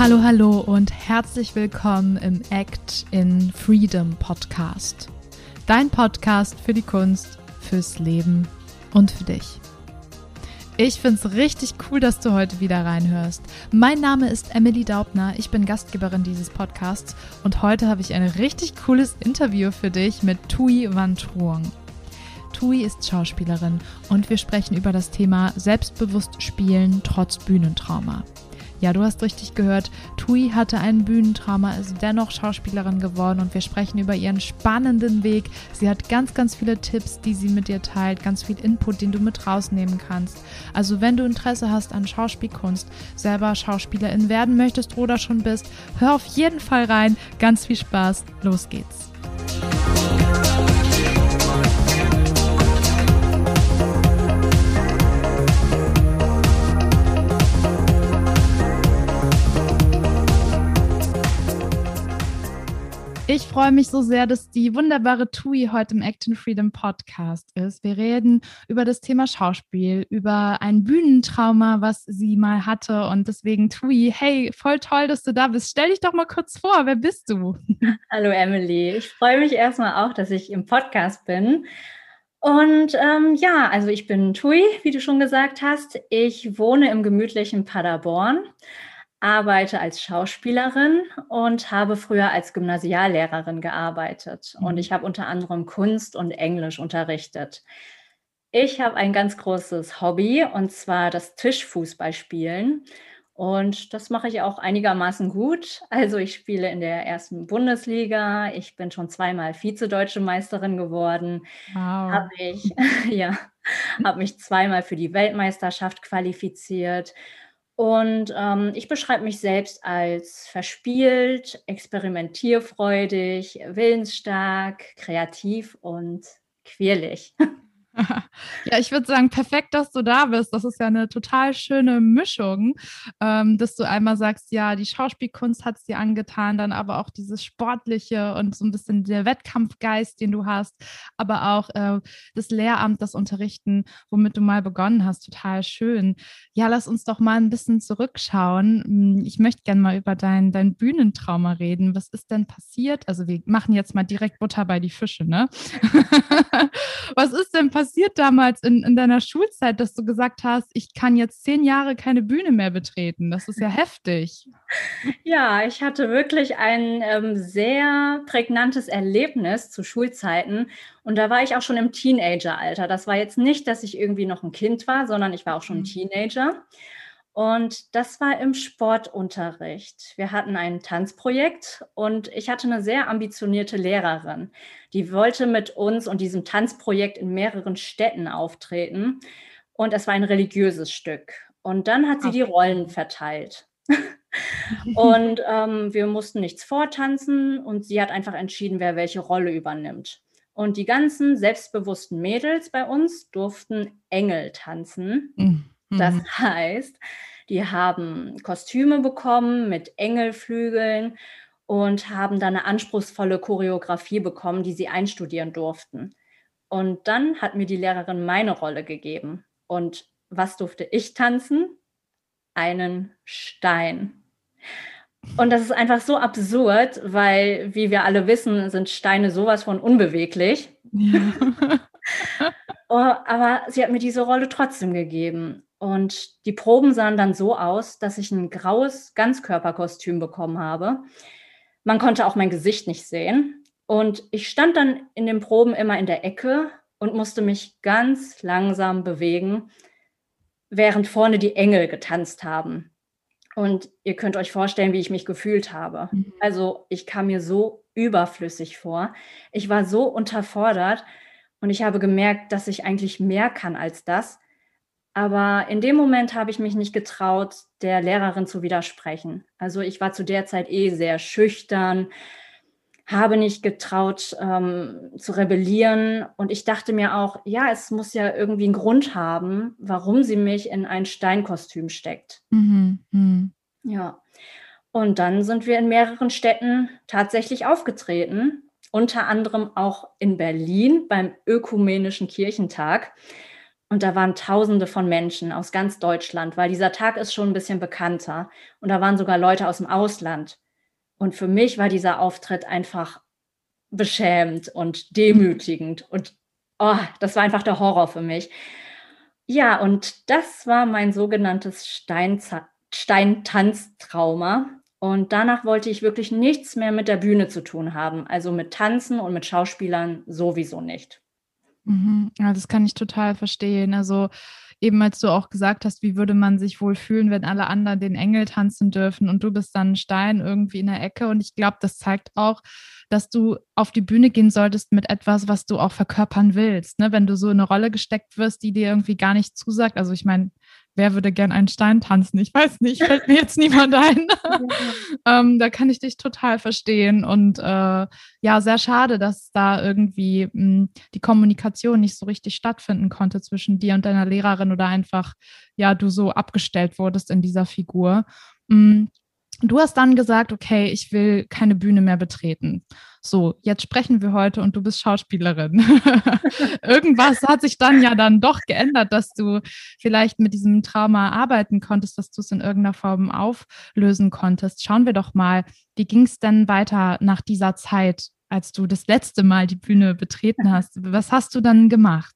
Hallo, hallo und herzlich willkommen im Act in Freedom Podcast. Dein Podcast für die Kunst, fürs Leben und für dich. Ich finde es richtig cool, dass du heute wieder reinhörst. Mein Name ist Emily Daubner, ich bin Gastgeberin dieses Podcasts und heute habe ich ein richtig cooles Interview für dich mit Tui Van Truong. Tui ist Schauspielerin und wir sprechen über das Thema selbstbewusst spielen trotz Bühnentrauma. Ja, du hast richtig gehört. Tui hatte ein Bühnentrauma, ist dennoch Schauspielerin geworden und wir sprechen über ihren spannenden Weg. Sie hat ganz, ganz viele Tipps, die sie mit dir teilt, ganz viel Input, den du mit rausnehmen kannst. Also wenn du Interesse hast an Schauspielkunst, selber Schauspielerin werden möchtest oder schon bist, hör auf jeden Fall rein. Ganz viel Spaß. Los geht's. Ich freue mich so sehr, dass die wunderbare Tui heute im Act Freedom Podcast ist. Wir reden über das Thema Schauspiel, über ein Bühnentrauma, was sie mal hatte. Und deswegen, Tui, hey, voll toll, dass du da bist. Stell dich doch mal kurz vor, wer bist du? Hallo Emily, ich freue mich erstmal auch, dass ich im Podcast bin. Und ähm, ja, also ich bin Tui, wie du schon gesagt hast. Ich wohne im gemütlichen Paderborn arbeite als Schauspielerin und habe früher als Gymnasiallehrerin gearbeitet. Und mhm. ich habe unter anderem Kunst und Englisch unterrichtet. Ich habe ein ganz großes Hobby und zwar das Tischfußballspielen. Und das mache ich auch einigermaßen gut. Also ich spiele in der ersten Bundesliga. Ich bin schon zweimal Vize-Deutsche Meisterin geworden. Wow. Habe ich, ja, habe mich zweimal für die Weltmeisterschaft qualifiziert und ähm, ich beschreibe mich selbst als verspielt, experimentierfreudig, willensstark, kreativ und quirlig. Ja, ich würde sagen, perfekt, dass du da bist. Das ist ja eine total schöne Mischung, ähm, dass du einmal sagst, ja, die Schauspielkunst hat es dir angetan, dann aber auch dieses Sportliche und so ein bisschen der Wettkampfgeist, den du hast, aber auch äh, das Lehramt, das Unterrichten, womit du mal begonnen hast. Total schön. Ja, lass uns doch mal ein bisschen zurückschauen. Hm, ich möchte gerne mal über dein, dein Bühnentrauma reden. Was ist denn passiert? Also, wir machen jetzt mal direkt Butter bei die Fische, ne? Was ist denn passiert? Passiert damals in, in deiner Schulzeit, dass du gesagt hast, ich kann jetzt zehn Jahre keine Bühne mehr betreten? Das ist ja heftig. Ja, ich hatte wirklich ein ähm, sehr prägnantes Erlebnis zu Schulzeiten. Und da war ich auch schon im Teenageralter. Das war jetzt nicht, dass ich irgendwie noch ein Kind war, sondern ich war auch schon ein mhm. Teenager. Und das war im Sportunterricht. Wir hatten ein Tanzprojekt und ich hatte eine sehr ambitionierte Lehrerin. Die wollte mit uns und diesem Tanzprojekt in mehreren Städten auftreten. Und es war ein religiöses Stück. Und dann hat sie okay. die Rollen verteilt. und ähm, wir mussten nichts vortanzen und sie hat einfach entschieden, wer welche Rolle übernimmt. Und die ganzen selbstbewussten Mädels bei uns durften Engel tanzen. Mhm. Das mhm. heißt, die haben Kostüme bekommen mit Engelflügeln und haben dann eine anspruchsvolle Choreografie bekommen, die sie einstudieren durften. Und dann hat mir die Lehrerin meine Rolle gegeben. Und was durfte ich tanzen? Einen Stein. Und das ist einfach so absurd, weil, wie wir alle wissen, sind Steine sowas von unbeweglich. Ja. oh, aber sie hat mir diese Rolle trotzdem gegeben. Und die Proben sahen dann so aus, dass ich ein graues Ganzkörperkostüm bekommen habe. Man konnte auch mein Gesicht nicht sehen. Und ich stand dann in den Proben immer in der Ecke und musste mich ganz langsam bewegen, während vorne die Engel getanzt haben. Und ihr könnt euch vorstellen, wie ich mich gefühlt habe. Mhm. Also ich kam mir so überflüssig vor. Ich war so unterfordert und ich habe gemerkt, dass ich eigentlich mehr kann als das aber in dem Moment habe ich mich nicht getraut, der Lehrerin zu widersprechen. Also ich war zu der Zeit eh sehr schüchtern, habe nicht getraut ähm, zu rebellieren. Und ich dachte mir auch, ja, es muss ja irgendwie einen Grund haben, warum sie mich in ein Steinkostüm steckt. Mhm. Mhm. Ja. Und dann sind wir in mehreren Städten tatsächlich aufgetreten, unter anderem auch in Berlin beim Ökumenischen Kirchentag. Und da waren Tausende von Menschen aus ganz Deutschland, weil dieser Tag ist schon ein bisschen bekannter. Und da waren sogar Leute aus dem Ausland. Und für mich war dieser Auftritt einfach beschämend und demütigend. Und oh, das war einfach der Horror für mich. Ja, und das war mein sogenanntes Steintanztrauma. Und danach wollte ich wirklich nichts mehr mit der Bühne zu tun haben. Also mit Tanzen und mit Schauspielern sowieso nicht. Mhm. Ja, das kann ich total verstehen. Also eben als du auch gesagt hast, wie würde man sich wohl fühlen, wenn alle anderen den Engel tanzen dürfen und du bist dann ein Stein irgendwie in der Ecke. Und ich glaube, das zeigt auch, dass du auf die Bühne gehen solltest mit etwas, was du auch verkörpern willst. Ne? Wenn du so in eine Rolle gesteckt wirst, die dir irgendwie gar nicht zusagt. Also ich meine, wer würde gern einen Stein tanzen? Ich weiß nicht, fällt mir jetzt niemand ein. ähm, da kann ich dich total verstehen. Und äh, ja, sehr schade, dass da irgendwie mh, hm, die Kommunikation nicht so richtig stattfinden konnte zwischen dir und deiner Lehrerin oder einfach, ja, du so abgestellt wurdest in dieser Figur. Mhm. Du hast dann gesagt, okay, ich will keine Bühne mehr betreten. So, jetzt sprechen wir heute und du bist Schauspielerin. Irgendwas hat sich dann ja dann doch geändert, dass du vielleicht mit diesem Trauma arbeiten konntest, dass du es in irgendeiner Form auflösen konntest. Schauen wir doch mal, wie ging es denn weiter nach dieser Zeit, als du das letzte Mal die Bühne betreten hast? Was hast du dann gemacht?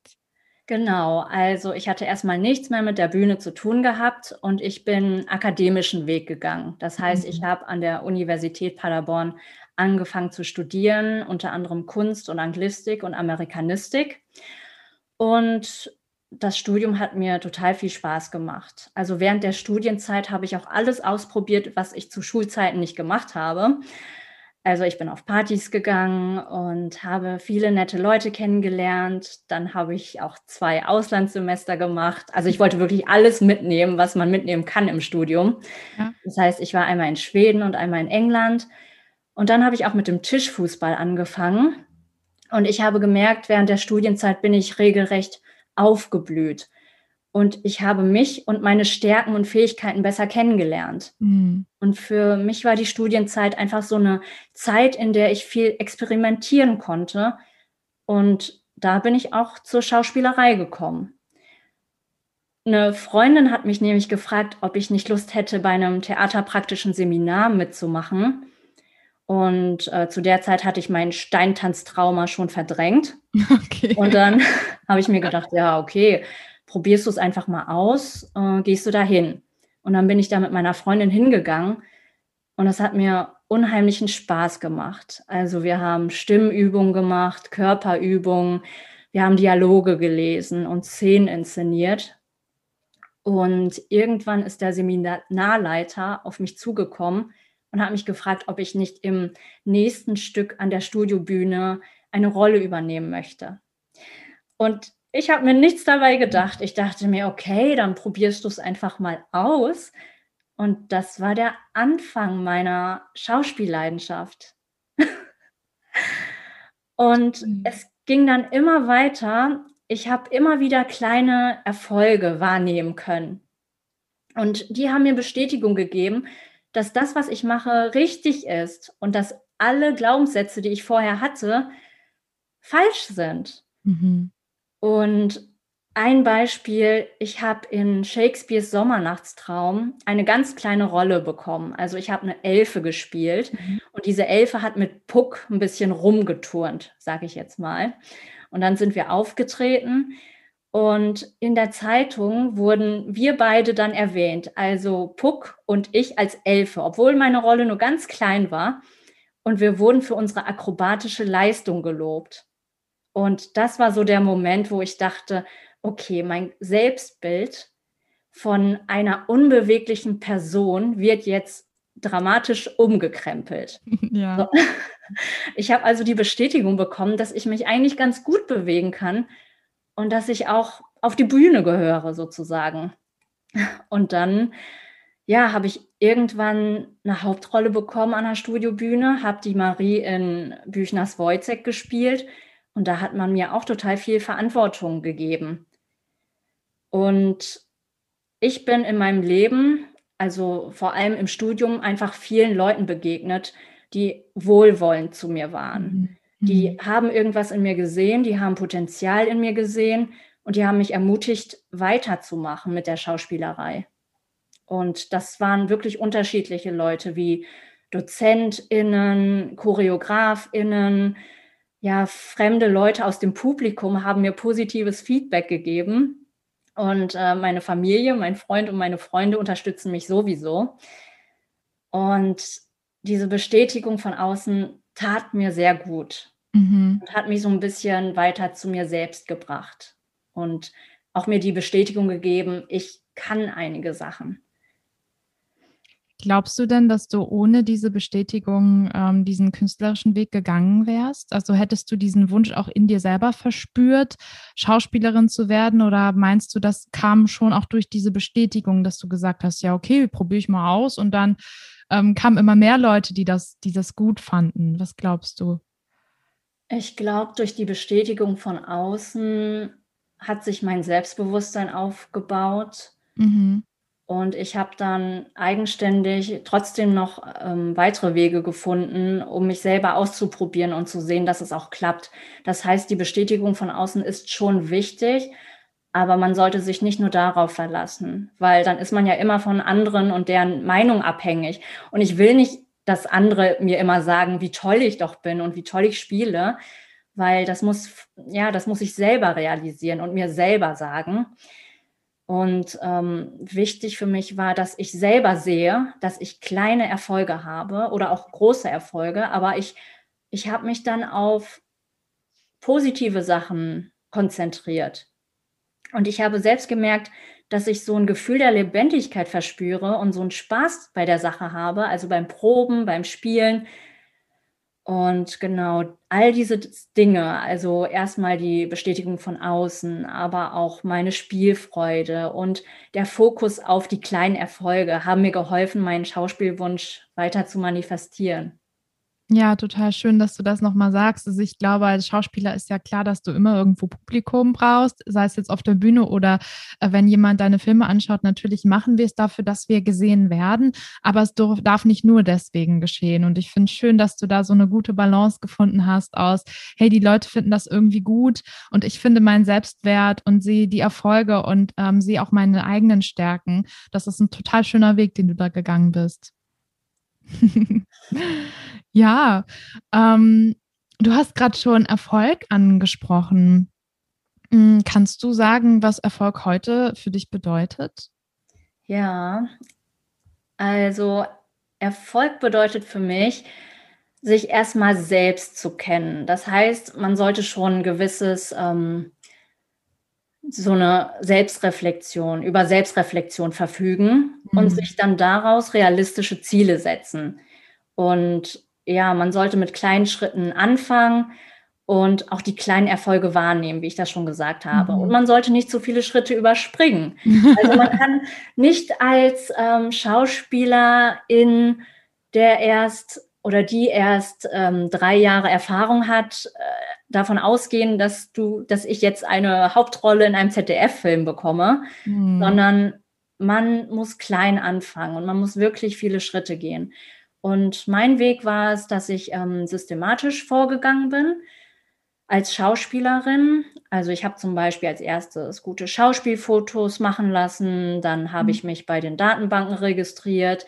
Genau, also ich hatte erstmal nichts mehr mit der Bühne zu tun gehabt und ich bin akademischen Weg gegangen. Das heißt, ich mhm. habe an der Universität Paderborn angefangen zu studieren, unter anderem Kunst und Anglistik und Amerikanistik. Und das Studium hat mir total viel Spaß gemacht. Also während der Studienzeit habe ich auch alles ausprobiert, was ich zu Schulzeiten nicht gemacht habe. Also ich bin auf Partys gegangen und habe viele nette Leute kennengelernt. Dann habe ich auch zwei Auslandssemester gemacht. Also ich wollte wirklich alles mitnehmen, was man mitnehmen kann im Studium. Ja. Das heißt, ich war einmal in Schweden und einmal in England. Und dann habe ich auch mit dem Tischfußball angefangen. Und ich habe gemerkt, während der Studienzeit bin ich regelrecht aufgeblüht und ich habe mich und meine Stärken und Fähigkeiten besser kennengelernt. Mhm. Und für mich war die Studienzeit einfach so eine Zeit, in der ich viel experimentieren konnte. Und da bin ich auch zur Schauspielerei gekommen. Eine Freundin hat mich nämlich gefragt, ob ich nicht Lust hätte, bei einem theaterpraktischen Seminar mitzumachen. Und äh, zu der Zeit hatte ich mein Steintanztrauma schon verdrängt. Okay. Und dann habe ich mir gedacht, ja, okay, probierst du es einfach mal aus, äh, gehst du da hin. Und dann bin ich da mit meiner Freundin hingegangen und das hat mir unheimlichen Spaß gemacht. Also wir haben Stimmübungen gemacht, Körperübungen, wir haben Dialoge gelesen und Szenen inszeniert. Und irgendwann ist der Seminarleiter auf mich zugekommen und hat mich gefragt, ob ich nicht im nächsten Stück an der Studiobühne eine Rolle übernehmen möchte. Und ich habe mir nichts dabei gedacht. Ich dachte mir, okay, dann probierst du es einfach mal aus. Und das war der Anfang meiner Schauspielleidenschaft. und mhm. es ging dann immer weiter. Ich habe immer wieder kleine Erfolge wahrnehmen können. Und die haben mir Bestätigung gegeben, dass das, was ich mache, richtig ist und dass alle Glaubenssätze, die ich vorher hatte, falsch sind. Mhm. Und ein Beispiel, ich habe in Shakespeares Sommernachtstraum eine ganz kleine Rolle bekommen. Also ich habe eine Elfe gespielt mhm. und diese Elfe hat mit Puck ein bisschen rumgeturnt, sage ich jetzt mal. Und dann sind wir aufgetreten und in der Zeitung wurden wir beide dann erwähnt, also Puck und ich als Elfe, obwohl meine Rolle nur ganz klein war. Und wir wurden für unsere akrobatische Leistung gelobt. Und das war so der Moment, wo ich dachte, okay, mein Selbstbild von einer unbeweglichen Person wird jetzt dramatisch umgekrempelt. Ja. So. Ich habe also die Bestätigung bekommen, dass ich mich eigentlich ganz gut bewegen kann und dass ich auch auf die Bühne gehöre sozusagen. Und dann, ja, habe ich irgendwann eine Hauptrolle bekommen an der Studiobühne, habe die Marie in Büchners Wojcek gespielt und da hat man mir auch total viel Verantwortung gegeben. Und ich bin in meinem Leben, also vor allem im Studium, einfach vielen Leuten begegnet, die wohlwollend zu mir waren. Mhm. Die mhm. haben irgendwas in mir gesehen, die haben Potenzial in mir gesehen Und die haben mich ermutigt, weiterzumachen mit der Schauspielerei. Und das waren wirklich unterschiedliche Leute wie DozentInnen, ChoreografInnen, ja, fremde Leute aus dem Publikum haben mir positives Feedback gegeben. Und äh, meine Familie, mein Freund und meine Freunde unterstützen mich sowieso. Und diese Bestätigung von außen tat mir sehr gut mhm. und hat mich so ein bisschen weiter zu mir selbst gebracht und auch mir die Bestätigung gegeben, ich kann einige Sachen. Glaubst du denn, dass du ohne diese Bestätigung ähm, diesen künstlerischen Weg gegangen wärst? Also hättest du diesen Wunsch auch in dir selber verspürt, Schauspielerin zu werden? Oder meinst du, das kam schon auch durch diese Bestätigung, dass du gesagt hast, ja, okay, probiere ich mal aus und dann ähm, kamen immer mehr Leute, die das, die das gut fanden. Was glaubst du? Ich glaube, durch die Bestätigung von außen hat sich mein Selbstbewusstsein aufgebaut. Mhm. Und ich habe dann eigenständig trotzdem noch ähm, weitere Wege gefunden, um mich selber auszuprobieren und zu sehen, dass es auch klappt. Das heißt, die Bestätigung von außen ist schon wichtig, aber man sollte sich nicht nur darauf verlassen, weil dann ist man ja immer von anderen und deren Meinung abhängig. Und ich will nicht, dass andere mir immer sagen, wie toll ich doch bin und wie toll ich spiele, weil das muss, ja, das muss ich selber realisieren und mir selber sagen. Und ähm, wichtig für mich war, dass ich selber sehe, dass ich kleine Erfolge habe oder auch große Erfolge, aber ich, ich habe mich dann auf positive Sachen konzentriert. Und ich habe selbst gemerkt, dass ich so ein Gefühl der Lebendigkeit verspüre und so einen Spaß bei der Sache habe, also beim Proben, beim Spielen, und genau, all diese Dinge, also erstmal die Bestätigung von außen, aber auch meine Spielfreude und der Fokus auf die kleinen Erfolge haben mir geholfen, meinen Schauspielwunsch weiter zu manifestieren. Ja, total schön, dass du das nochmal sagst. Also ich glaube, als Schauspieler ist ja klar, dass du immer irgendwo Publikum brauchst, sei es jetzt auf der Bühne oder äh, wenn jemand deine Filme anschaut. Natürlich machen wir es dafür, dass wir gesehen werden, aber es darf nicht nur deswegen geschehen. Und ich finde es schön, dass du da so eine gute Balance gefunden hast aus, hey, die Leute finden das irgendwie gut und ich finde meinen Selbstwert und sehe die Erfolge und ähm, sehe auch meine eigenen Stärken. Das ist ein total schöner Weg, den du da gegangen bist. ja, ähm, du hast gerade schon Erfolg angesprochen. Hm, kannst du sagen, was Erfolg heute für dich bedeutet? Ja, also Erfolg bedeutet für mich, sich erstmal selbst zu kennen. Das heißt, man sollte schon ein gewisses ähm, so eine Selbstreflexion, über Selbstreflexion verfügen mhm. und sich dann daraus realistische Ziele setzen. Und ja, man sollte mit kleinen Schritten anfangen und auch die kleinen Erfolge wahrnehmen, wie ich das schon gesagt habe. Mhm. Und man sollte nicht zu viele Schritte überspringen. Also man kann nicht als ähm, Schauspielerin, der erst oder die erst ähm, drei Jahre Erfahrung hat, äh, davon ausgehen, dass du, dass ich jetzt eine Hauptrolle in einem ZDF-Film bekomme, mhm. sondern man muss klein anfangen und man muss wirklich viele Schritte gehen. Und mein Weg war es, dass ich ähm, systematisch vorgegangen bin als Schauspielerin. Also ich habe zum Beispiel als erstes gute Schauspielfotos machen lassen, dann habe mhm. ich mich bei den Datenbanken registriert,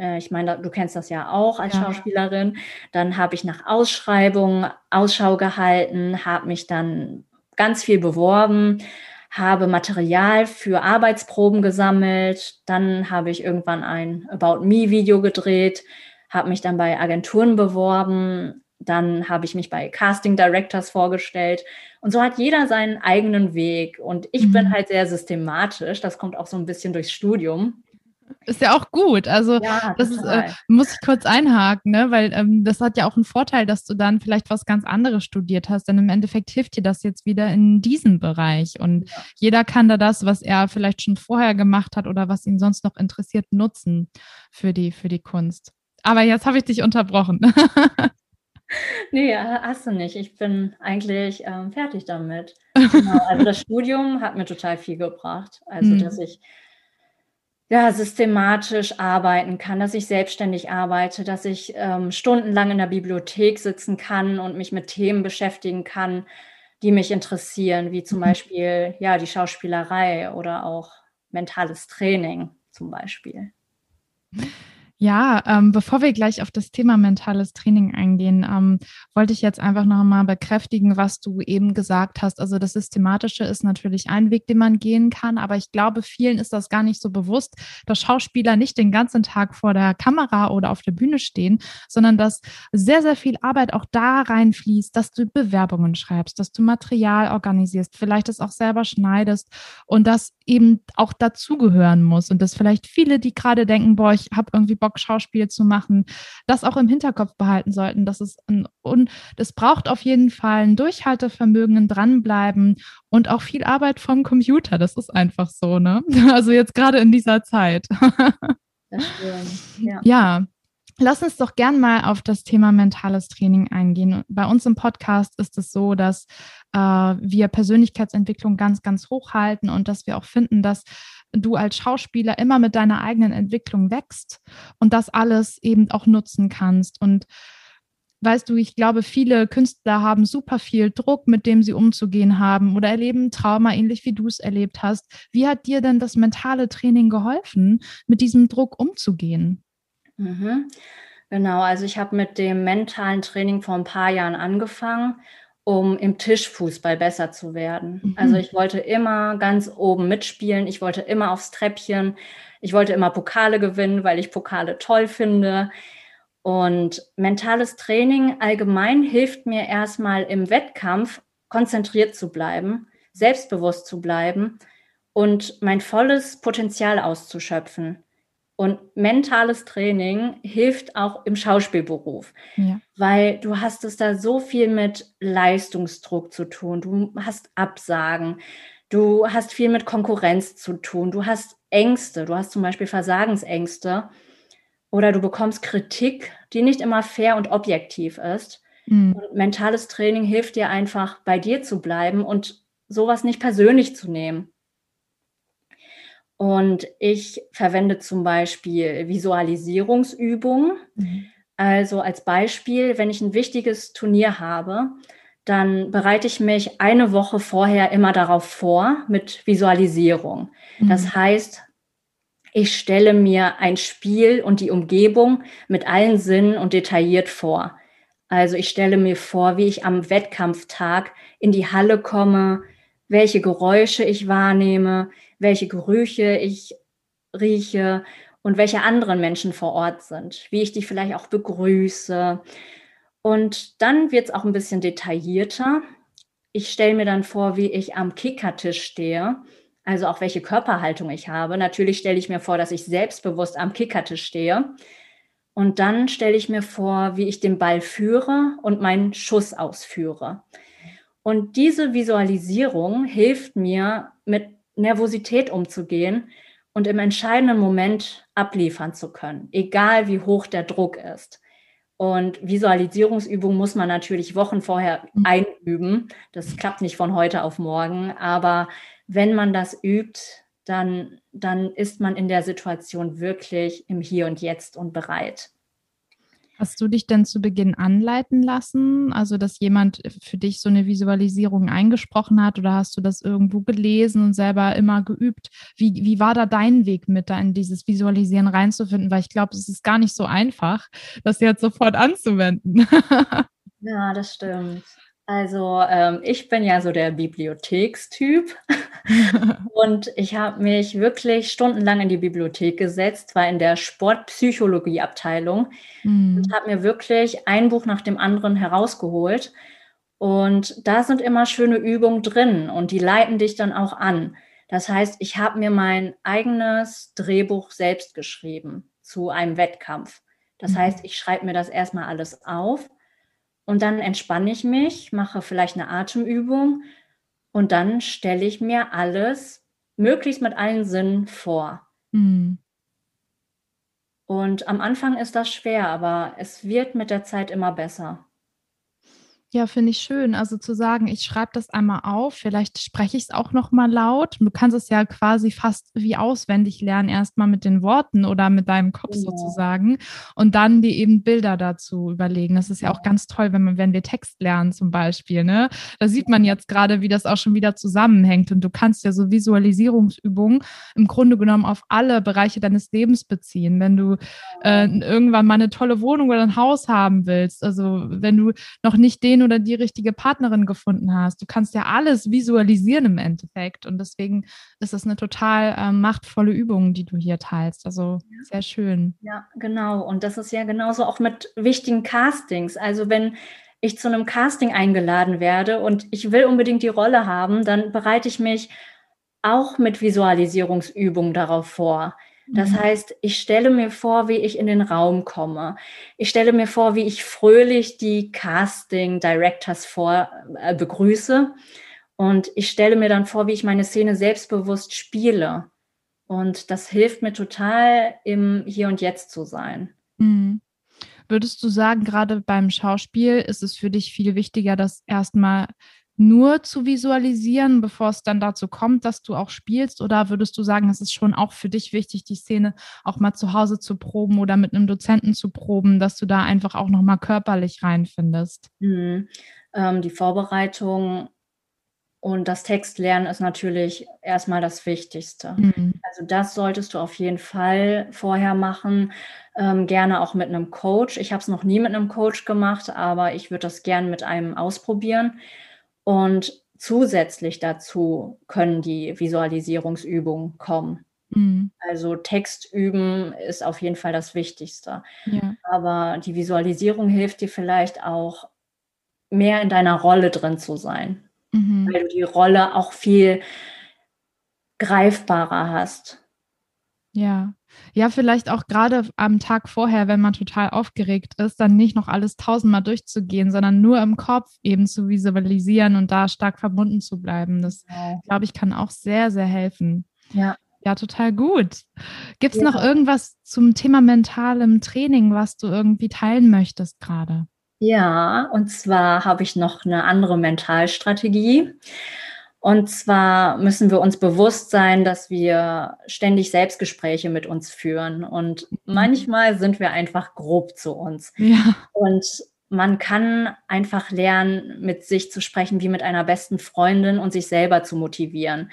ich meine, du kennst das ja auch als ja. Schauspielerin. Dann habe ich nach Ausschreibungen Ausschau gehalten, habe mich dann ganz viel beworben, habe Material für Arbeitsproben gesammelt. Dann habe ich irgendwann ein About Me-Video gedreht, habe mich dann bei Agenturen beworben. Dann habe ich mich bei Casting Directors vorgestellt. Und so hat jeder seinen eigenen Weg. Und ich mhm. bin halt sehr systematisch. Das kommt auch so ein bisschen durchs Studium. Ist ja auch gut. Also ja, das ist, äh, muss ich kurz einhaken, ne? weil ähm, das hat ja auch einen Vorteil, dass du dann vielleicht was ganz anderes studiert hast. Denn im Endeffekt hilft dir das jetzt wieder in diesem Bereich. Und ja. jeder kann da das, was er vielleicht schon vorher gemacht hat oder was ihn sonst noch interessiert, nutzen für die, für die Kunst. Aber jetzt habe ich dich unterbrochen. nee, hast du nicht. Ich bin eigentlich ähm, fertig damit. Genau. Also das Studium hat mir total viel gebracht. Also, mhm. dass ich ja, systematisch arbeiten kann, dass ich selbstständig arbeite, dass ich ähm, stundenlang in der Bibliothek sitzen kann und mich mit Themen beschäftigen kann, die mich interessieren, wie zum mhm. Beispiel ja die Schauspielerei oder auch mentales Training zum Beispiel. Ja, ähm, bevor wir gleich auf das Thema mentales Training eingehen, ähm, wollte ich jetzt einfach noch mal bekräftigen, was du eben gesagt hast. Also das Systematische ist natürlich ein Weg, den man gehen kann, aber ich glaube, vielen ist das gar nicht so bewusst, dass Schauspieler nicht den ganzen Tag vor der Kamera oder auf der Bühne stehen, sondern dass sehr, sehr viel Arbeit auch da reinfließt, dass du Bewerbungen schreibst, dass du Material organisierst, vielleicht es auch selber schneidest und das eben auch dazugehören muss und dass vielleicht viele, die gerade denken, boah, ich habe irgendwie Bock Bock, Schauspiel zu machen, das auch im Hinterkopf behalten sollten. Das ist ein, und das braucht auf jeden Fall ein Durchhaltevermögen, ein Dranbleiben und auch viel Arbeit vom Computer. Das ist einfach so, ne? Also jetzt gerade in dieser Zeit. Ja. ja. Lass uns doch gern mal auf das Thema mentales Training eingehen. Bei uns im Podcast ist es so, dass äh, wir Persönlichkeitsentwicklung ganz, ganz hoch halten und dass wir auch finden, dass du als Schauspieler immer mit deiner eigenen Entwicklung wächst und das alles eben auch nutzen kannst. Und weißt du, ich glaube, viele Künstler haben super viel Druck, mit dem sie umzugehen haben oder erleben Trauma, ähnlich wie du es erlebt hast. Wie hat dir denn das mentale Training geholfen, mit diesem Druck umzugehen? Mhm. Genau, also ich habe mit dem mentalen Training vor ein paar Jahren angefangen um im Tischfußball besser zu werden. Mhm. Also ich wollte immer ganz oben mitspielen, ich wollte immer aufs Treppchen, ich wollte immer Pokale gewinnen, weil ich Pokale toll finde. Und mentales Training allgemein hilft mir erstmal im Wettkampf konzentriert zu bleiben, selbstbewusst zu bleiben und mein volles Potenzial auszuschöpfen. Und mentales Training hilft auch im Schauspielberuf, ja. weil du hast es da so viel mit Leistungsdruck zu tun. Du hast Absagen, du hast viel mit Konkurrenz zu tun, du hast Ängste, du hast zum Beispiel Versagensängste oder du bekommst Kritik, die nicht immer fair und objektiv ist. Mhm. Und mentales Training hilft dir einfach, bei dir zu bleiben und sowas nicht persönlich zu nehmen. Und ich verwende zum Beispiel Visualisierungsübungen. Mhm. Also als Beispiel, wenn ich ein wichtiges Turnier habe, dann bereite ich mich eine Woche vorher immer darauf vor mit Visualisierung. Mhm. Das heißt, ich stelle mir ein Spiel und die Umgebung mit allen Sinnen und detailliert vor. Also ich stelle mir vor, wie ich am Wettkampftag in die Halle komme, welche Geräusche ich wahrnehme, welche Gerüche ich rieche und welche anderen Menschen vor Ort sind, wie ich die vielleicht auch begrüße. Und dann wird es auch ein bisschen detaillierter. Ich stelle mir dann vor, wie ich am Kickertisch stehe, also auch welche Körperhaltung ich habe. Natürlich stelle ich mir vor, dass ich selbstbewusst am Kickertisch stehe. Und dann stelle ich mir vor, wie ich den Ball führe und meinen Schuss ausführe. Und diese Visualisierung hilft mir, mit Nervosität umzugehen und im entscheidenden Moment abliefern zu können, egal wie hoch der Druck ist. Und Visualisierungsübungen muss man natürlich Wochen vorher mhm. einüben. Das klappt nicht von heute auf morgen. Aber wenn man das übt, dann, dann ist man in der Situation wirklich im Hier und Jetzt und bereit. Hast du dich denn zu Beginn anleiten lassen? Also, dass jemand für dich so eine Visualisierung eingesprochen hat oder hast du das irgendwo gelesen und selber immer geübt? Wie, wie war da dein Weg mit, da in dieses Visualisieren reinzufinden? Weil ich glaube, es ist gar nicht so einfach, das jetzt sofort anzuwenden. ja, das stimmt. Also ähm, ich bin ja so der Bibliothekstyp und ich habe mich wirklich stundenlang in die Bibliothek gesetzt, war in der Sportpsychologie-Abteilung mhm. und habe mir wirklich ein Buch nach dem anderen herausgeholt. Und da sind immer schöne Übungen drin und die leiten dich dann auch an. Das heißt, ich habe mir mein eigenes Drehbuch selbst geschrieben zu einem Wettkampf. Das mhm. heißt, ich schreibe mir das erstmal alles auf und dann entspanne ich mich, mache vielleicht eine Atemübung und dann stelle ich mir alles möglichst mit allen Sinnen vor. Mhm. Und am Anfang ist das schwer, aber es wird mit der Zeit immer besser. Ja, finde ich schön. Also zu sagen, ich schreibe das einmal auf, vielleicht spreche ich es auch noch mal laut. Du kannst es ja quasi fast wie auswendig lernen, erstmal mit den Worten oder mit deinem Kopf ja. sozusagen und dann die eben Bilder dazu überlegen. Das ist ja auch ganz toll, wenn man, wenn wir Text lernen zum Beispiel. Ne? Da sieht man jetzt gerade, wie das auch schon wieder zusammenhängt. Und du kannst ja so Visualisierungsübungen im Grunde genommen auf alle Bereiche deines Lebens beziehen. Wenn du äh, irgendwann mal eine tolle Wohnung oder ein Haus haben willst, also wenn du noch nicht den den oder die richtige Partnerin gefunden hast. Du kannst ja alles visualisieren im Endeffekt. Und deswegen ist es eine total äh, machtvolle Übung, die du hier teilst. Also ja. sehr schön. Ja, genau. Und das ist ja genauso auch mit wichtigen Castings. Also wenn ich zu einem Casting eingeladen werde und ich will unbedingt die Rolle haben, dann bereite ich mich auch mit Visualisierungsübungen darauf vor. Das mhm. heißt, ich stelle mir vor, wie ich in den Raum komme. Ich stelle mir vor, wie ich fröhlich die Casting Directors vor äh, begrüße. Und ich stelle mir dann vor, wie ich meine Szene selbstbewusst spiele. Und das hilft mir total, im Hier und Jetzt zu sein. Mhm. Würdest du sagen, gerade beim Schauspiel ist es für dich viel wichtiger, dass erstmal nur zu visualisieren, bevor es dann dazu kommt, dass du auch spielst? Oder würdest du sagen, es ist schon auch für dich wichtig, die Szene auch mal zu Hause zu proben oder mit einem Dozenten zu proben, dass du da einfach auch nochmal körperlich reinfindest? Mhm. Ähm, die Vorbereitung und das Textlernen ist natürlich erstmal das Wichtigste. Mhm. Also das solltest du auf jeden Fall vorher machen. Ähm, gerne auch mit einem Coach. Ich habe es noch nie mit einem Coach gemacht, aber ich würde das gerne mit einem ausprobieren und zusätzlich dazu können die Visualisierungsübungen kommen. Mhm. Also Text üben ist auf jeden Fall das Wichtigste. Ja. Aber die Visualisierung hilft dir vielleicht auch mehr in deiner Rolle drin zu sein, mhm. weil du die Rolle auch viel greifbarer hast. Ja. Ja, vielleicht auch gerade am Tag vorher, wenn man total aufgeregt ist, dann nicht noch alles tausendmal durchzugehen, sondern nur im Kopf eben zu visualisieren und da stark verbunden zu bleiben. Das, ja. glaube ich, kann auch sehr, sehr helfen. Ja. Ja, total gut. Gibt es ja. noch irgendwas zum Thema mentalem Training, was du irgendwie teilen möchtest gerade? Ja, und zwar habe ich noch eine andere Mentalstrategie. Und zwar müssen wir uns bewusst sein, dass wir ständig Selbstgespräche mit uns führen. Und manchmal sind wir einfach grob zu uns. Ja. Und man kann einfach lernen, mit sich zu sprechen wie mit einer besten Freundin und sich selber zu motivieren.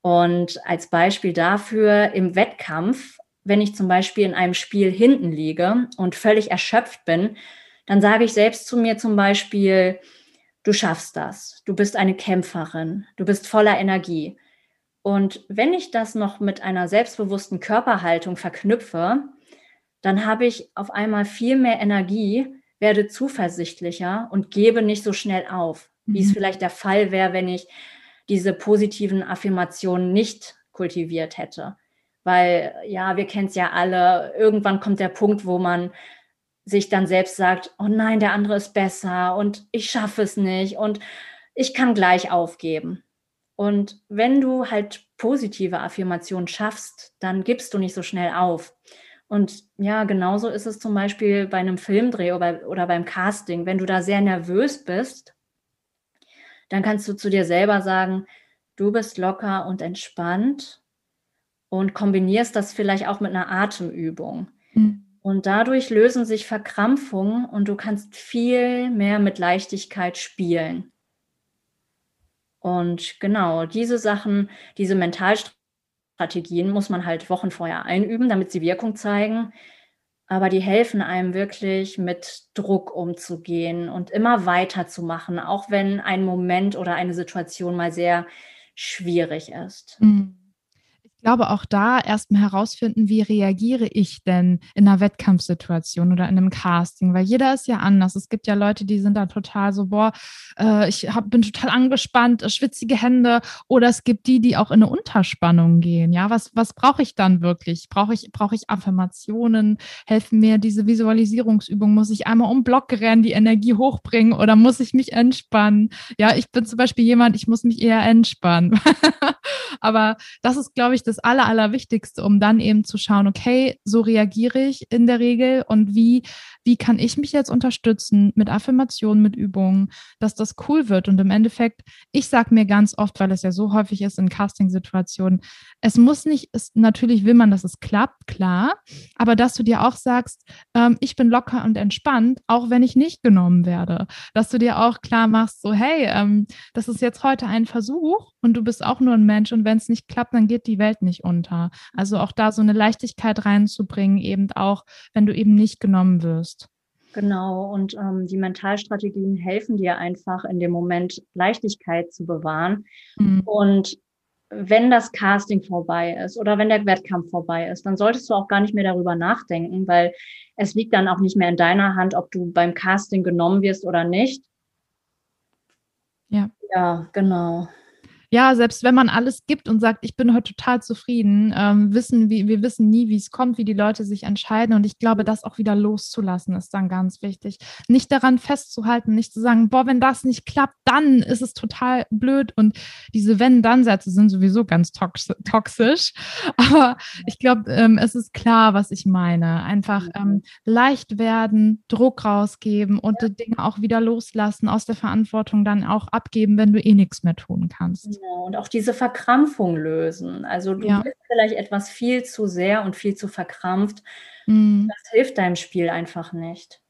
Und als Beispiel dafür im Wettkampf, wenn ich zum Beispiel in einem Spiel hinten liege und völlig erschöpft bin, dann sage ich selbst zu mir zum Beispiel, du schaffst das, du bist eine Kämpferin, du bist voller Energie. Und wenn ich das noch mit einer selbstbewussten Körperhaltung verknüpfe, dann habe ich auf einmal viel mehr Energie, werde zuversichtlicher und gebe nicht so schnell auf, mhm. wie es mhm. vielleicht der Fall wäre, wenn ich diese positiven Affirmationen nicht kultiviert hätte. Weil ja, wir kennen es ja alle, irgendwann kommt der Punkt, wo man sich dann selbst sagt, oh nein, der andere ist besser und ich schaffe es nicht und ich kann gleich aufgeben. Und wenn du halt positive Affirmationen schaffst, dann gibst du nicht so schnell auf. Und ja, genauso ist es zum Beispiel bei einem Filmdreh oder, oder beim Casting. Wenn du da sehr nervös bist, dann kannst du zu dir selber sagen, du bist locker und entspannt und kombinierst das vielleicht auch mit einer Atemübung. Mhm. Und dadurch lösen sich Verkrampfungen und du kannst viel mehr mit Leichtigkeit spielen. Und genau, diese Sachen, diese Mentalstrategien muss man halt Wochen vorher einüben, damit sie Wirkung zeigen. Aber die helfen einem wirklich, mit Druck umzugehen und immer weiterzumachen, auch wenn ein Moment oder eine Situation mal sehr schwierig ist. Mhm glaube, auch da erstmal herausfinden, wie reagiere ich denn in einer Wettkampfsituation oder in einem Casting, weil jeder ist ja anders. Es gibt ja Leute, die sind da total so, boah, äh, ich hab, bin total angespannt, äh, schwitzige Hände. Oder es gibt die, die auch in eine Unterspannung gehen. Ja, was, was brauche ich dann wirklich? Brauche ich, brauche ich Affirmationen? Helfen mir diese Visualisierungsübung? Muss ich einmal um Block rennen, die Energie hochbringen oder muss ich mich entspannen? Ja, ich bin zum Beispiel jemand, ich muss mich eher entspannen. Aber das ist, glaube ich, das Aller, Allerwichtigste, um dann eben zu schauen, okay, so reagiere ich in der Regel und wie, wie kann ich mich jetzt unterstützen mit Affirmationen, mit Übungen, dass das cool wird. Und im Endeffekt, ich sage mir ganz oft, weil es ja so häufig ist in Casting-Situationen, es muss nicht, es, natürlich will man, dass es klappt, klar, aber dass du dir auch sagst, ähm, ich bin locker und entspannt, auch wenn ich nicht genommen werde. Dass du dir auch klar machst, so, hey, ähm, das ist jetzt heute ein Versuch und du bist auch nur ein Mensch und wenn es nicht klappt, dann geht die Welt nicht unter. Also auch da so eine Leichtigkeit reinzubringen, eben auch, wenn du eben nicht genommen wirst. Genau, und ähm, die Mentalstrategien helfen dir einfach in dem Moment Leichtigkeit zu bewahren. Mhm. Und wenn das Casting vorbei ist oder wenn der Wettkampf vorbei ist, dann solltest du auch gar nicht mehr darüber nachdenken, weil es liegt dann auch nicht mehr in deiner Hand, ob du beim Casting genommen wirst oder nicht. Ja. Ja, genau ja, selbst wenn man alles gibt und sagt, ich bin heute total zufrieden, ähm, wissen wir, wir wissen nie, wie es kommt, wie die Leute sich entscheiden. Und ich glaube, das auch wieder loszulassen ist dann ganz wichtig. Nicht daran festzuhalten, nicht zu sagen, boah, wenn das nicht klappt, dann ist es total blöd. Und diese Wenn-Dann-Sätze sind sowieso ganz toxisch. Aber ich glaube, ähm, es ist klar, was ich meine. Einfach mhm. ähm, leicht werden, Druck rausgeben und die Dinge auch wieder loslassen, aus der Verantwortung dann auch abgeben, wenn du eh nichts mehr tun kannst. Genau, und auch diese Verkrampfung lösen. Also du ja. bist vielleicht etwas viel zu sehr und viel zu verkrampft. Mhm. Das hilft deinem Spiel einfach nicht.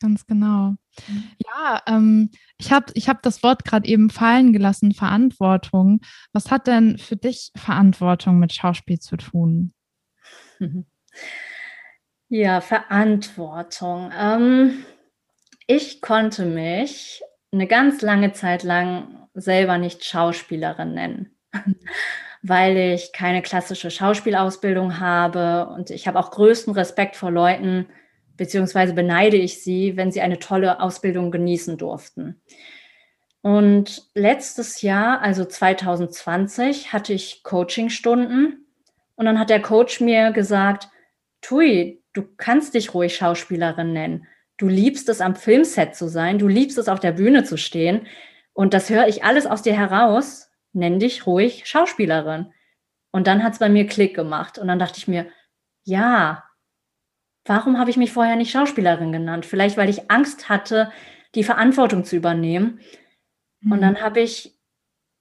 Ganz genau. Mhm. Ja, ähm, ich habe ich hab das Wort gerade eben fallen gelassen, Verantwortung. Was hat denn für dich Verantwortung mit Schauspiel zu tun? Ja, Verantwortung. Ähm, ich konnte mich eine ganz lange Zeit lang selber nicht Schauspielerin nennen, weil ich keine klassische Schauspielausbildung habe und ich habe auch größten Respekt vor Leuten, beziehungsweise beneide ich sie, wenn sie eine tolle Ausbildung genießen durften. Und letztes Jahr, also 2020, hatte ich Coachingstunden und dann hat der Coach mir gesagt, Tui, du kannst dich ruhig Schauspielerin nennen. Du liebst es, am Filmset zu sein, du liebst es, auf der Bühne zu stehen. Und das höre ich alles aus dir heraus. Nenn dich ruhig Schauspielerin. Und dann hat es bei mir Klick gemacht. Und dann dachte ich mir, ja, warum habe ich mich vorher nicht Schauspielerin genannt? Vielleicht, weil ich Angst hatte, die Verantwortung zu übernehmen. Mhm. Und dann habe ich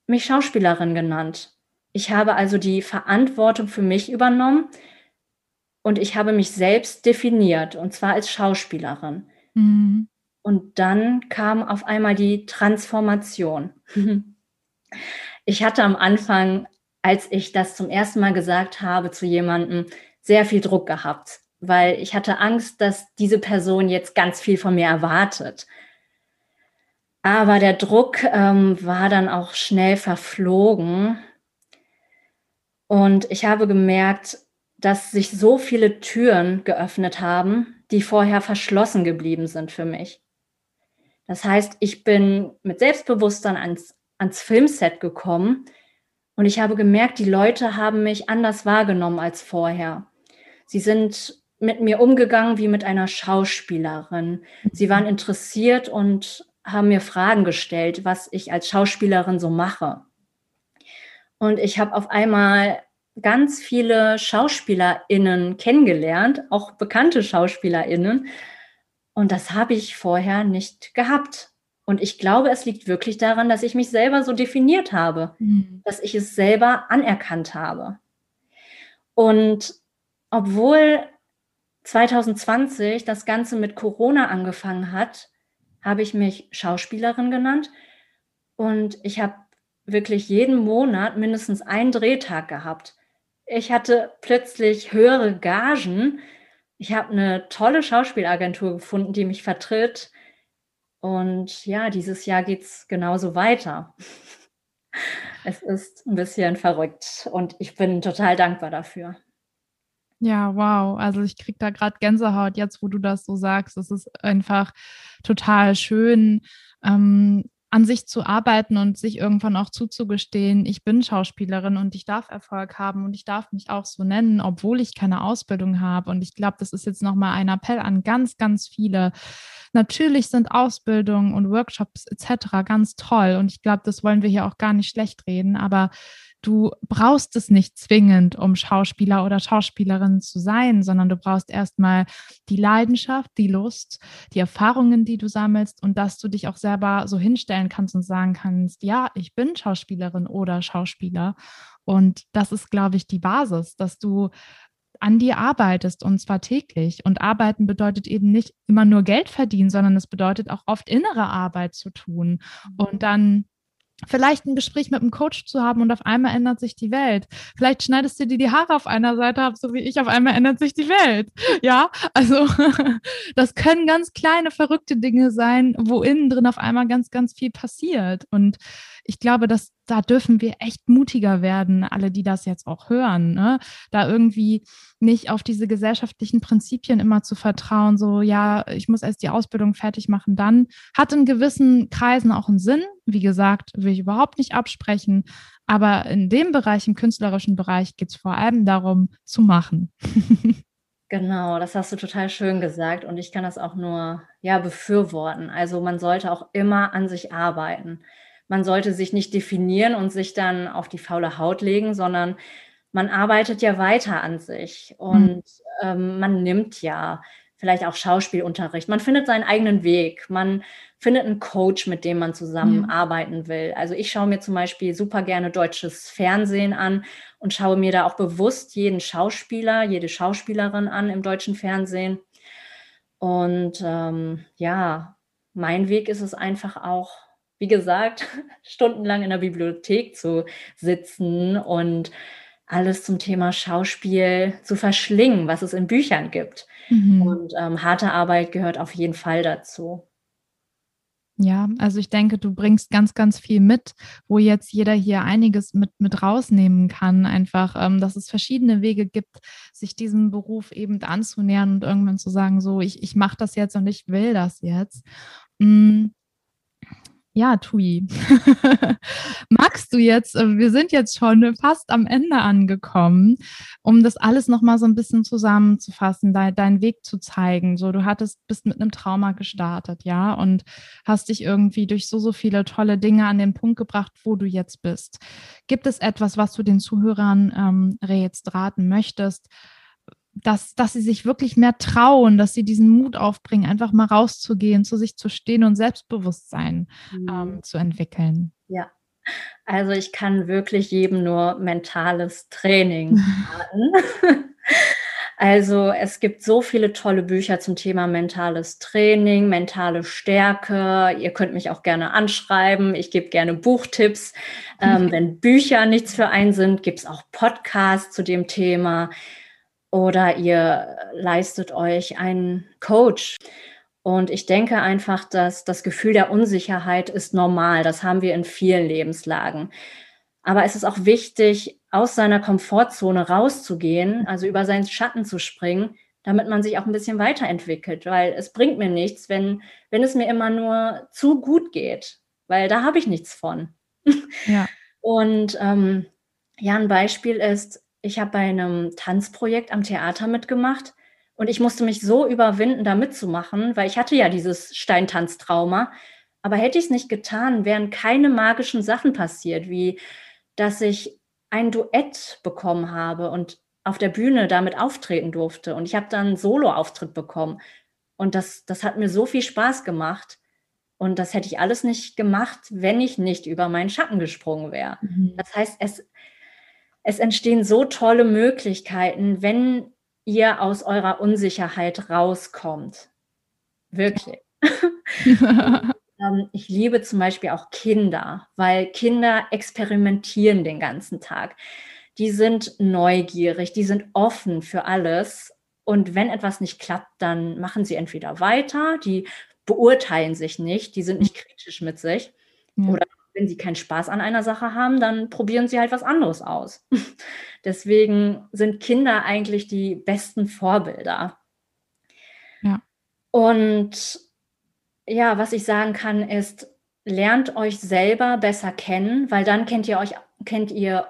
mich Schauspielerin genannt. Ich habe also die Verantwortung für mich übernommen und ich habe mich selbst definiert, und zwar als Schauspielerin. Mhm. Und dann kam auf einmal die Transformation. Ich hatte am Anfang, als ich das zum ersten Mal gesagt habe zu jemandem, sehr viel Druck gehabt, weil ich hatte Angst, dass diese Person jetzt ganz viel von mir erwartet. Aber der Druck ähm, war dann auch schnell verflogen. Und ich habe gemerkt, dass sich so viele Türen geöffnet haben, die vorher verschlossen geblieben sind für mich. Das heißt, ich bin mit Selbstbewusstsein ans, ans Filmset gekommen und ich habe gemerkt, die Leute haben mich anders wahrgenommen als vorher. Sie sind mit mir umgegangen wie mit einer Schauspielerin. Sie waren interessiert und haben mir Fragen gestellt, was ich als Schauspielerin so mache. Und ich habe auf einmal ganz viele SchauspielerInnen kennengelernt, auch bekannte SchauspielerInnen, und das habe ich vorher nicht gehabt. Und ich glaube, es liegt wirklich daran, dass ich mich selber so definiert habe, mhm. dass ich es selber anerkannt habe. Und obwohl 2020 das Ganze mit Corona angefangen hat, habe ich mich Schauspielerin genannt und ich habe wirklich jeden Monat mindestens einen Drehtag gehabt. Ich hatte plötzlich höhere Gagen, ich habe eine tolle Schauspielagentur gefunden, die mich vertritt. Und ja, dieses Jahr geht es genauso weiter. es ist ein bisschen verrückt und ich bin total dankbar dafür. Ja, wow. Also ich kriege da gerade Gänsehaut jetzt, wo du das so sagst. Es ist einfach total schön, ähm, an sich zu arbeiten und sich irgendwann auch zuzugestehen, ich bin Schauspielerin und ich darf Erfolg haben und ich darf mich auch so nennen, obwohl ich keine Ausbildung habe. Und ich glaube, das ist jetzt nochmal ein Appell an ganz, ganz viele. Natürlich sind Ausbildungen und Workshops etc. ganz toll und ich glaube, das wollen wir hier auch gar nicht schlecht reden, aber du brauchst es nicht zwingend, um Schauspieler oder Schauspielerin zu sein, sondern du brauchst erstmal die Leidenschaft, die Lust, die Erfahrungen, die du sammelst und dass du dich auch selber so hinstellen kannst und sagen kannst, ja, ich bin Schauspielerin oder Schauspieler. Und das ist, glaube ich, die Basis, dass du an dir arbeitest und zwar täglich. Und arbeiten bedeutet eben nicht immer nur Geld verdienen, sondern es bedeutet auch oft innere Arbeit zu tun. Und mhm. dann vielleicht ein Gespräch mit einem Coach zu haben und auf einmal ändert sich die Welt. Vielleicht schneidest du dir die Haare auf einer Seite ab, so wie ich, auf einmal ändert sich die Welt. Ja, also das können ganz kleine, verrückte Dinge sein, wo innen drin auf einmal ganz, ganz viel passiert. Und ich glaube, dass da dürfen wir echt mutiger werden, alle, die das jetzt auch hören, ne? da irgendwie nicht auf diese gesellschaftlichen Prinzipien immer zu vertrauen, so ja, ich muss erst die Ausbildung fertig machen, dann hat in gewissen Kreisen auch einen Sinn. Wie gesagt, will ich überhaupt nicht absprechen, aber in dem Bereich, im künstlerischen Bereich, geht es vor allem darum, zu machen. Genau, das hast du total schön gesagt und ich kann das auch nur ja befürworten. Also man sollte auch immer an sich arbeiten man sollte sich nicht definieren und sich dann auf die faule Haut legen, sondern man arbeitet ja weiter an sich und mhm. ähm, man nimmt ja vielleicht auch Schauspielunterricht. Man findet seinen eigenen Weg. Man findet einen Coach, mit dem man zusammenarbeiten mhm. will. Also ich schaue mir zum Beispiel super gerne deutsches Fernsehen an und schaue mir da auch bewusst jeden Schauspieler, jede Schauspielerin an im deutschen Fernsehen. Und ähm, ja, mein Weg ist es einfach auch, wie gesagt, stundenlang in der Bibliothek zu sitzen und alles zum Thema Schauspiel zu verschlingen, was es in Büchern gibt. Mhm. Und ähm, harte Arbeit gehört auf jeden Fall dazu. Ja, also ich denke, du bringst ganz, ganz viel mit, wo jetzt jeder hier einiges mit, mit rausnehmen kann. Einfach, ähm, dass es verschiedene Wege gibt, sich diesem Beruf eben anzunähern und irgendwann zu sagen, so, ich, ich mache das jetzt und ich will das jetzt. Mhm. Ja, Tui. Magst du jetzt, äh, wir sind jetzt schon fast am Ende angekommen, um das alles nochmal so ein bisschen zusammenzufassen, de deinen Weg zu zeigen. So, du hattest, bist mit einem Trauma gestartet, ja, und hast dich irgendwie durch so, so viele tolle Dinge an den Punkt gebracht, wo du jetzt bist. Gibt es etwas, was du den Zuhörern ähm, jetzt raten möchtest? Dass, dass sie sich wirklich mehr trauen, dass sie diesen Mut aufbringen, einfach mal rauszugehen, zu sich zu stehen und Selbstbewusstsein mhm. ähm, zu entwickeln. Ja, also ich kann wirklich jedem nur mentales Training raten. Also es gibt so viele tolle Bücher zum Thema mentales Training, mentale Stärke. Ihr könnt mich auch gerne anschreiben. Ich gebe gerne Buchtipps. Ähm, wenn Bücher nichts für einen sind, gibt es auch Podcasts zu dem Thema oder ihr leistet euch einen Coach. Und ich denke einfach, dass das Gefühl der Unsicherheit ist normal. Das haben wir in vielen Lebenslagen. Aber es ist auch wichtig, aus seiner Komfortzone rauszugehen, also über seinen Schatten zu springen, damit man sich auch ein bisschen weiterentwickelt. Weil es bringt mir nichts, wenn, wenn es mir immer nur zu gut geht, weil da habe ich nichts von. Ja. Und ähm, ja, ein Beispiel ist, ich habe bei einem Tanzprojekt am Theater mitgemacht und ich musste mich so überwinden, da mitzumachen, weil ich hatte ja dieses Steintanztrauma. Aber hätte ich es nicht getan, wären keine magischen Sachen passiert, wie dass ich ein Duett bekommen habe und auf der Bühne damit auftreten durfte. Und ich habe dann einen Solo-Auftritt bekommen. Und das, das hat mir so viel Spaß gemacht. Und das hätte ich alles nicht gemacht, wenn ich nicht über meinen Schatten gesprungen wäre. Mhm. Das heißt, es, es entstehen so tolle Möglichkeiten, wenn ihr aus eurer Unsicherheit rauskommt. Wirklich. Ähm, ich liebe zum Beispiel auch Kinder, weil Kinder experimentieren den ganzen Tag. Die sind neugierig, die sind offen für alles. Und wenn etwas nicht klappt, dann machen sie entweder weiter, die beurteilen sich nicht, die sind nicht kritisch mit sich. Ja. Oder wenn sie keinen Spaß an einer Sache haben, dann probieren sie halt was anderes aus. Deswegen sind Kinder eigentlich die besten Vorbilder. Ja. Und ja, was ich sagen kann, ist, lernt euch selber besser kennen, weil dann kennt ihr euch, kennt ihr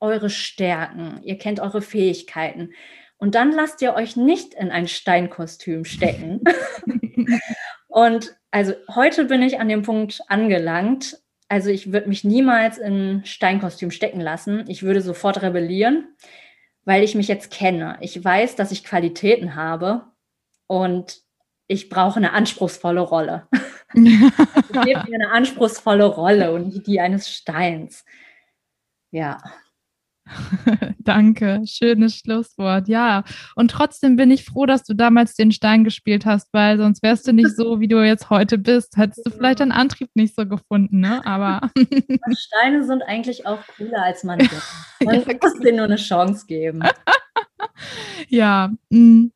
eure Stärken, ihr kennt eure Fähigkeiten. Und dann lasst ihr euch nicht in ein Steinkostüm stecken. und also heute bin ich an dem Punkt angelangt. Also ich würde mich niemals in Steinkostüm stecken lassen. Ich würde sofort rebellieren, weil ich mich jetzt kenne. Ich weiß, dass ich Qualitäten habe und ich brauche eine anspruchsvolle Rolle. ich gebe mir eine anspruchsvolle Rolle und die eines Steins. Ja. Danke, schönes Schlusswort. Ja, und trotzdem bin ich froh, dass du damals den Stein gespielt hast, weil sonst wärst du nicht so, wie du jetzt heute bist. Hättest du vielleicht deinen Antrieb nicht so gefunden, ne? Aber Steine sind eigentlich auch cooler als man denkt. Man ja, muss denen nur eine Chance geben. ja. Mm.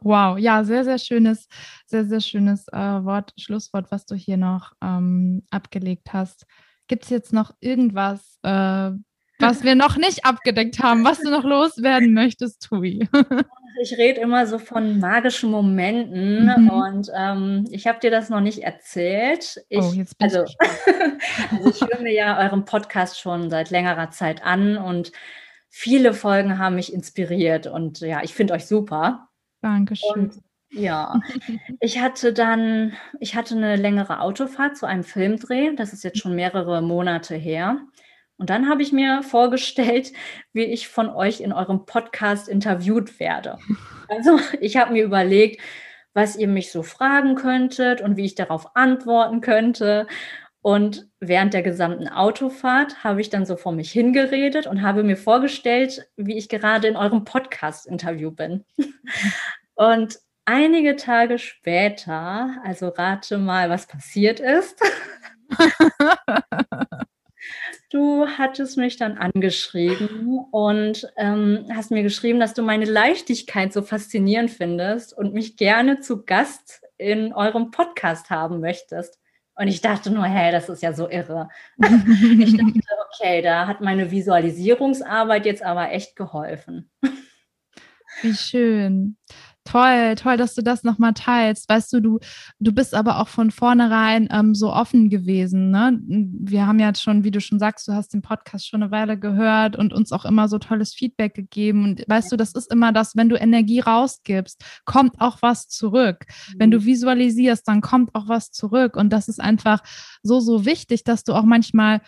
Wow, ja, sehr, sehr schönes, sehr, sehr schönes äh, Wort, Schlusswort, was du hier noch ähm, abgelegt hast. Gibt es jetzt noch irgendwas, äh, was wir noch nicht abgedeckt haben, was du noch loswerden möchtest, Tui. ich rede immer so von magischen Momenten mhm. und ähm, ich habe dir das noch nicht erzählt. Ich, oh, jetzt bin also, ich also ich höre mir ja euren Podcast schon seit längerer Zeit an und viele Folgen haben mich inspiriert und ja, ich finde euch super. Dankeschön. Und, ja, ich hatte dann, ich hatte eine längere Autofahrt zu einem Filmdreh. Das ist jetzt schon mehrere Monate her. Und dann habe ich mir vorgestellt, wie ich von euch in eurem Podcast interviewt werde. Also ich habe mir überlegt, was ihr mich so fragen könntet und wie ich darauf antworten könnte. Und während der gesamten Autofahrt habe ich dann so vor mich hingeredet und habe mir vorgestellt, wie ich gerade in eurem Podcast-Interview bin. Und einige Tage später, also rate mal, was passiert ist. Du hattest mich dann angeschrieben und ähm, hast mir geschrieben, dass du meine Leichtigkeit so faszinierend findest und mich gerne zu Gast in eurem Podcast haben möchtest. Und ich dachte nur, hey, das ist ja so irre. ich dachte, okay, da hat meine Visualisierungsarbeit jetzt aber echt geholfen. Wie schön. Toll, toll, dass du das nochmal teilst. Weißt du, du, du bist aber auch von vornherein ähm, so offen gewesen. Ne? Wir haben ja schon, wie du schon sagst, du hast den Podcast schon eine Weile gehört und uns auch immer so tolles Feedback gegeben. Und weißt du, das ist immer das, wenn du Energie rausgibst, kommt auch was zurück. Wenn du mhm. visualisierst, dann kommt auch was zurück. Und das ist einfach so, so wichtig, dass du auch manchmal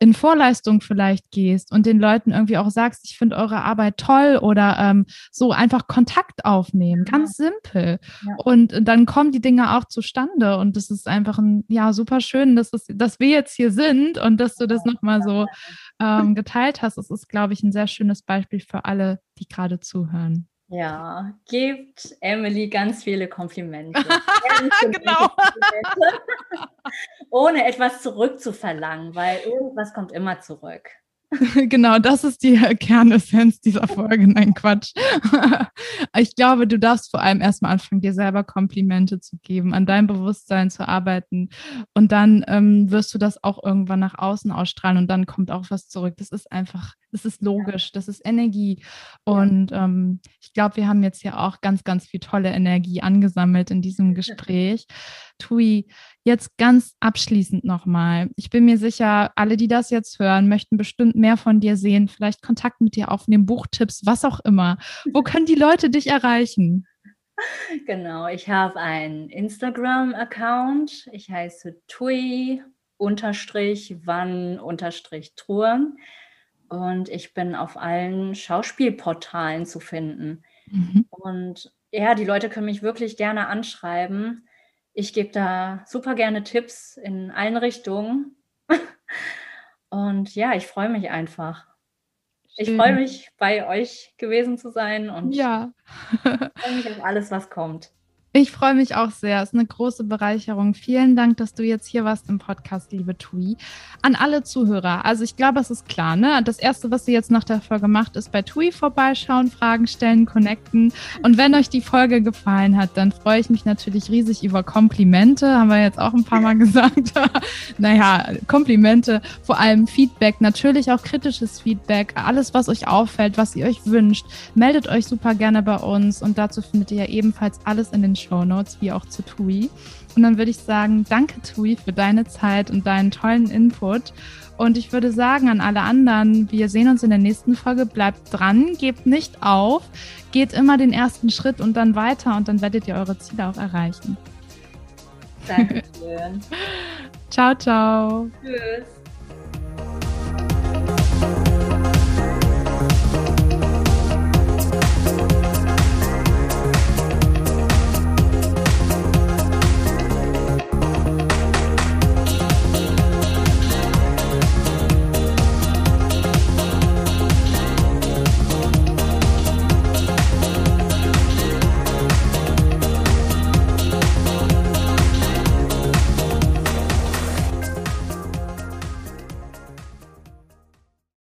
in Vorleistung vielleicht gehst und den Leuten irgendwie auch sagst, ich finde eure Arbeit toll oder ähm, so einfach Kontakt aufnehmen, ganz ja. simpel. Ja. Und dann kommen die Dinge auch zustande und das ist einfach ein, ja, super schön, dass, es, dass wir jetzt hier sind und dass du das nochmal so ähm, geteilt hast. Das ist, glaube ich, ein sehr schönes Beispiel für alle, die gerade zuhören. Ja, gebt Emily ganz viele Komplimente. genau. Komplimente. Ohne etwas zurückzuverlangen, weil irgendwas kommt immer zurück. genau, das ist die Kernessenz dieser Folge. Nein, Quatsch. ich glaube, du darfst vor allem erstmal anfangen, dir selber Komplimente zu geben, an deinem Bewusstsein zu arbeiten. Und dann ähm, wirst du das auch irgendwann nach außen ausstrahlen und dann kommt auch was zurück. Das ist einfach, das ist logisch, das ist Energie. Und ähm, ich glaube, wir haben jetzt ja auch ganz, ganz viel tolle Energie angesammelt in diesem Gespräch. Tui, jetzt ganz abschließend nochmal. Ich bin mir sicher, alle, die das jetzt hören, möchten bestimmt mehr von dir sehen, vielleicht Kontakt mit dir aufnehmen, Buchtipps, was auch immer. Wo können die Leute dich erreichen? Genau, ich habe einen Instagram-Account. Ich heiße Tui unterstrich wann unterstrich Truhe und ich bin auf allen Schauspielportalen zu finden. Mhm. Und ja, die Leute können mich wirklich gerne anschreiben. Ich gebe da super gerne Tipps in allen Richtungen. Und ja, ich freue mich einfach. Ich freue mich, bei euch gewesen zu sein und ja. freue mich auf alles, was kommt. Ich freue mich auch sehr. Es ist eine große Bereicherung. Vielen Dank, dass du jetzt hier warst im Podcast, liebe Tui. An alle Zuhörer. Also ich glaube, es ist klar, ne? Das erste, was ihr jetzt nach der Folge macht, ist bei Tui vorbeischauen, Fragen stellen, connecten. Und wenn euch die Folge gefallen hat, dann freue ich mich natürlich riesig über Komplimente. Haben wir jetzt auch ein paar Mal gesagt. naja, Komplimente, vor allem Feedback, natürlich auch kritisches Feedback. Alles, was euch auffällt, was ihr euch wünscht. Meldet euch super gerne bei uns. Und dazu findet ihr ja ebenfalls alles in den Show Notes, wie auch zu TUI. Und dann würde ich sagen, danke TUI für deine Zeit und deinen tollen Input. Und ich würde sagen an alle anderen, wir sehen uns in der nächsten Folge. Bleibt dran, gebt nicht auf, geht immer den ersten Schritt und dann weiter und dann werdet ihr eure Ziele auch erreichen. Dankeschön. ciao, ciao. Tschüss.